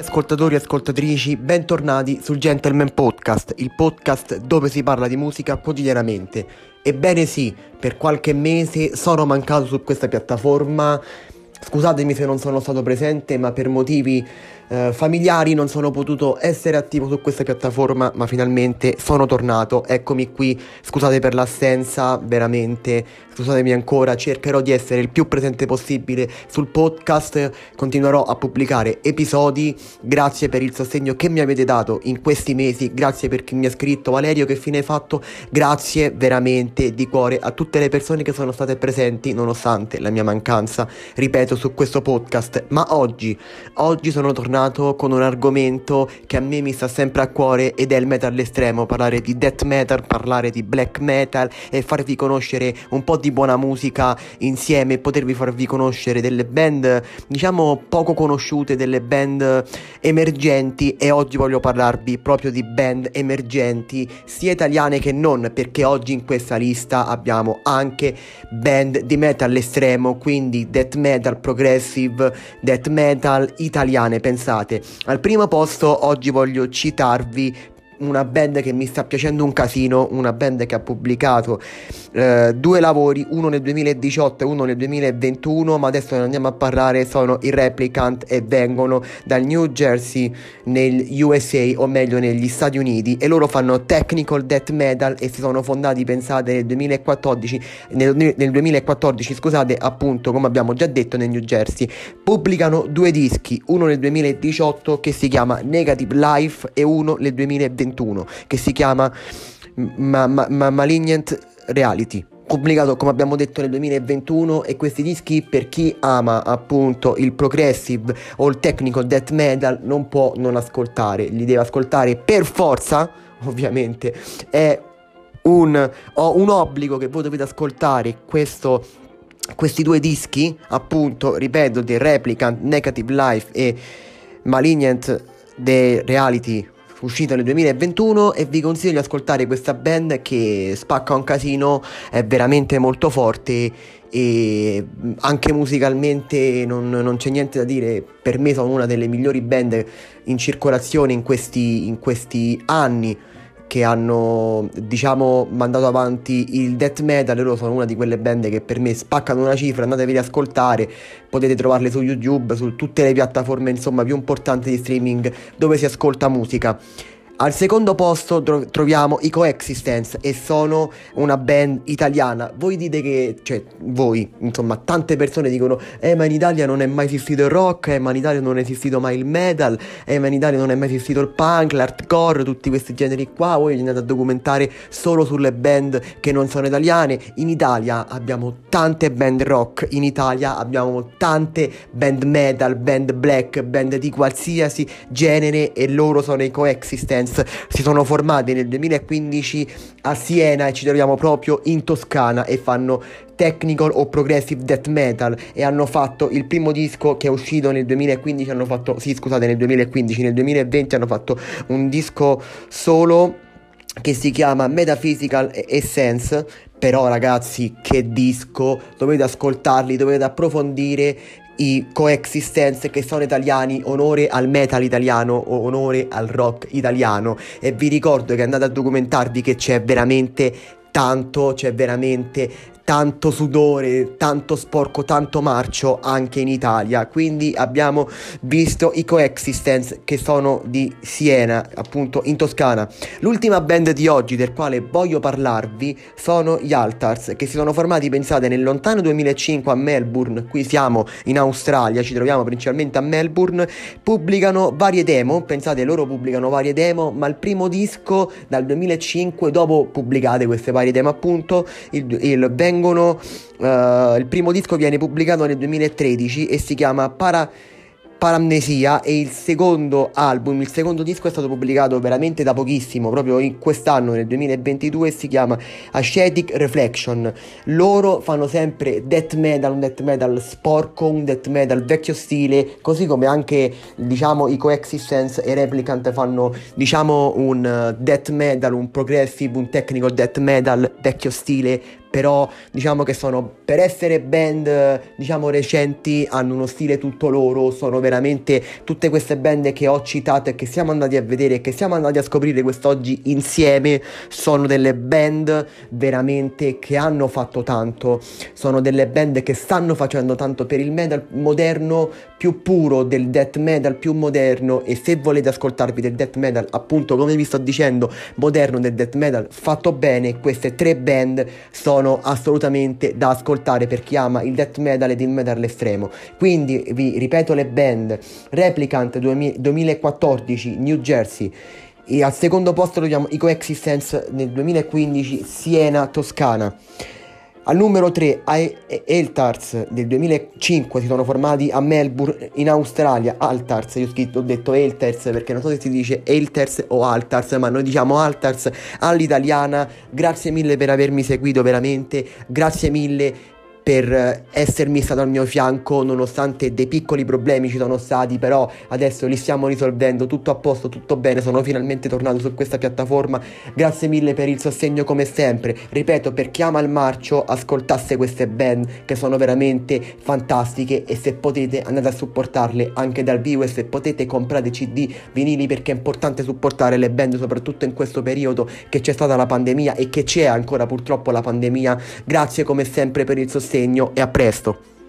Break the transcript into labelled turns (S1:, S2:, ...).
S1: Ascoltatori e ascoltatrici, bentornati sul Gentleman Podcast, il podcast dove si parla di musica quotidianamente. Ebbene sì, per qualche mese sono mancato su questa piattaforma. Scusatemi se non sono stato presente, ma per motivi eh, familiari non sono potuto essere attivo su questa piattaforma, ma finalmente sono tornato. Eccomi qui. Scusate per l'assenza, veramente. Scusatemi ancora, cercherò di essere il più presente possibile sul podcast. Continuerò a pubblicare episodi. Grazie per il sostegno che mi avete dato in questi mesi. Grazie per chi mi ha scritto Valerio, che fine hai fatto? Grazie veramente di cuore a tutte le persone che sono state presenti nonostante la mia mancanza, ripeto, su questo podcast. Ma oggi, oggi sono tornato tornato con un argomento che a me mi sta sempre a cuore ed è il metal estremo, parlare di death metal, parlare di black metal e farvi conoscere un po' di buona musica insieme, potervi farvi conoscere delle band diciamo poco conosciute, delle band emergenti e oggi voglio parlarvi proprio di band emergenti sia italiane che non perché oggi in questa lista abbiamo anche band di metal estremo, quindi death metal, progressive, death metal italiane, pensate pensate. Al primo posto oggi voglio citarvi una band che mi sta piacendo un casino, una band che ha pubblicato eh, due lavori, uno nel 2018 e uno nel 2021, ma adesso ne andiamo a parlare, sono i Replicant e vengono dal New Jersey nel USA, o meglio negli Stati Uniti, e loro fanno technical death metal e si sono fondati, pensate, nel 2014, nel, nel 2014, scusate, appunto, come abbiamo già detto, nel New Jersey. Pubblicano due dischi, uno nel 2018 che si chiama Negative Life e uno nel 2021 2021 che si chiama ma- ma- ma- Malignant Reality. Pubblicato come abbiamo detto nel 2021 e questi dischi per chi ama appunto il progressive o il technical death metal non può non ascoltare, li deve ascoltare per forza ovviamente. È un, un obbligo che voi dovete ascoltare questo questi due dischi, appunto, ripeto, The Replicant, Negative Life e Malignant The Reality uscito nel 2021 e vi consiglio di ascoltare questa band che spacca un casino, è veramente molto forte e anche musicalmente non, non, c'è niente da dire, per me sono una delle migliori band in circolazione in questi, in questi anni che hanno diciamo mandato avanti il death metal loro sono una di quelle band che per me spaccano una cifra andatevi ad ascoltare potete trovarle su youtube su tutte le piattaforme insomma più importanti di streaming dove si ascolta musica al secondo posto tro- troviamo i Coexistence e sono una band italiana. Voi dite che, cioè voi, insomma, tante persone dicono eh ma in Italia non è mai esistito il rock, eh ma in Italia non è esistito mai il metal, eh ma in Italia non è mai esistito il punk, l'hardcore, tutti questi generi qua. Voi andate a documentare solo sulle band che non sono italiane. In Italia abbiamo tante band rock, in Italia abbiamo tante band metal, band black, band di qualsiasi genere e loro sono i Coexistence Dance si sono formati nel 2015 a Siena e ci troviamo proprio in Toscana e fanno technical o progressive death metal e hanno fatto il primo disco che è uscito nel 2015 hanno fatto sì scusate nel 2015 nel 2020 hanno fatto un disco solo che si chiama Metaphysical Essence però ragazzi che disco! Dovete ascoltarli dovete approfondire i coexistence che sono italiani, onore al metal italiano o onore al rock italiano. E vi ricordo che andate a documentarvi che c'è veramente tanto, c'è veramente tanto sudore, tanto sporco, tanto marcio anche in Italia. Quindi abbiamo visto i Coexistence che sono di Siena, appunto in Toscana. L'ultima band di oggi del quale voglio parlarvi sono gli Altars che si sono formati, pensate, nel lontano 2005 a Melbourne. Qui siamo in Australia, ci troviamo principalmente a Melbourne. Pubblicano varie demo, pensate, loro pubblicano varie demo, ma il primo disco dal 2005 dopo pubblicate queste varie demo appunto il, il Bang vengono... Uh, il primo disco viene pubblicato nel 2013 e si chiama Para... Paramnesia e il secondo album, il secondo disco è stato pubblicato veramente da pochissimo, proprio in quest'anno, nel 2022, e si chiama Ascetic Reflection. Loro fanno sempre death metal, un death metal sporco, un death metal vecchio stile, così come anche, diciamo, i Coexistence e Replicant fanno, diciamo, un death metal, un progressive, un technical death metal vecchio stile, però diciamo che sono per essere band diciamo recenti hanno uno stile tutto loro, sono veramente tutte queste band che ho citato e che siamo andati a vedere e che siamo andati a scoprire quest'oggi insieme sono delle band veramente che hanno fatto tanto, sono delle band che stanno facendo tanto per il metal moderno più puro, del death metal più moderno e se volete ascoltarvi del death metal appunto come vi sto dicendo moderno del death metal fatto bene, queste tre band sono sono assolutamente da ascoltare per chi ama il death metal ed il metal all'estremo. Quindi vi ripeto le band Replicant 2014 New Jersey e al secondo posto troviamo i Coexistence nel 2015 Siena Toscana. Al numero 3 Eltars del 2005 si sono formati a Melbourne in Australia. Altars, io ho, scritto, ho detto Elters perché non so se si dice Elters o Altars, ma noi diciamo Altars all'italiana. Grazie mille per avermi seguito veramente, grazie mille per essermi stato al mio fianco nonostante dei piccoli problemi ci sono stati però adesso li stiamo risolvendo tutto a posto tutto bene sono finalmente tornato su questa piattaforma. Grazie mille per il sostegno come sempre. Ripeto per chi ama il marcio ascoltasse queste band che sono veramente fantastiche e se potete andate a supportarle anche dal vivo e se potete comprate cd vinili perché è importante supportare le band soprattutto in questo periodo che c'è stata la pandemia e che c'è ancora purtroppo la pandemia. Grazie come sempre per il sostegno sostegno e a presto!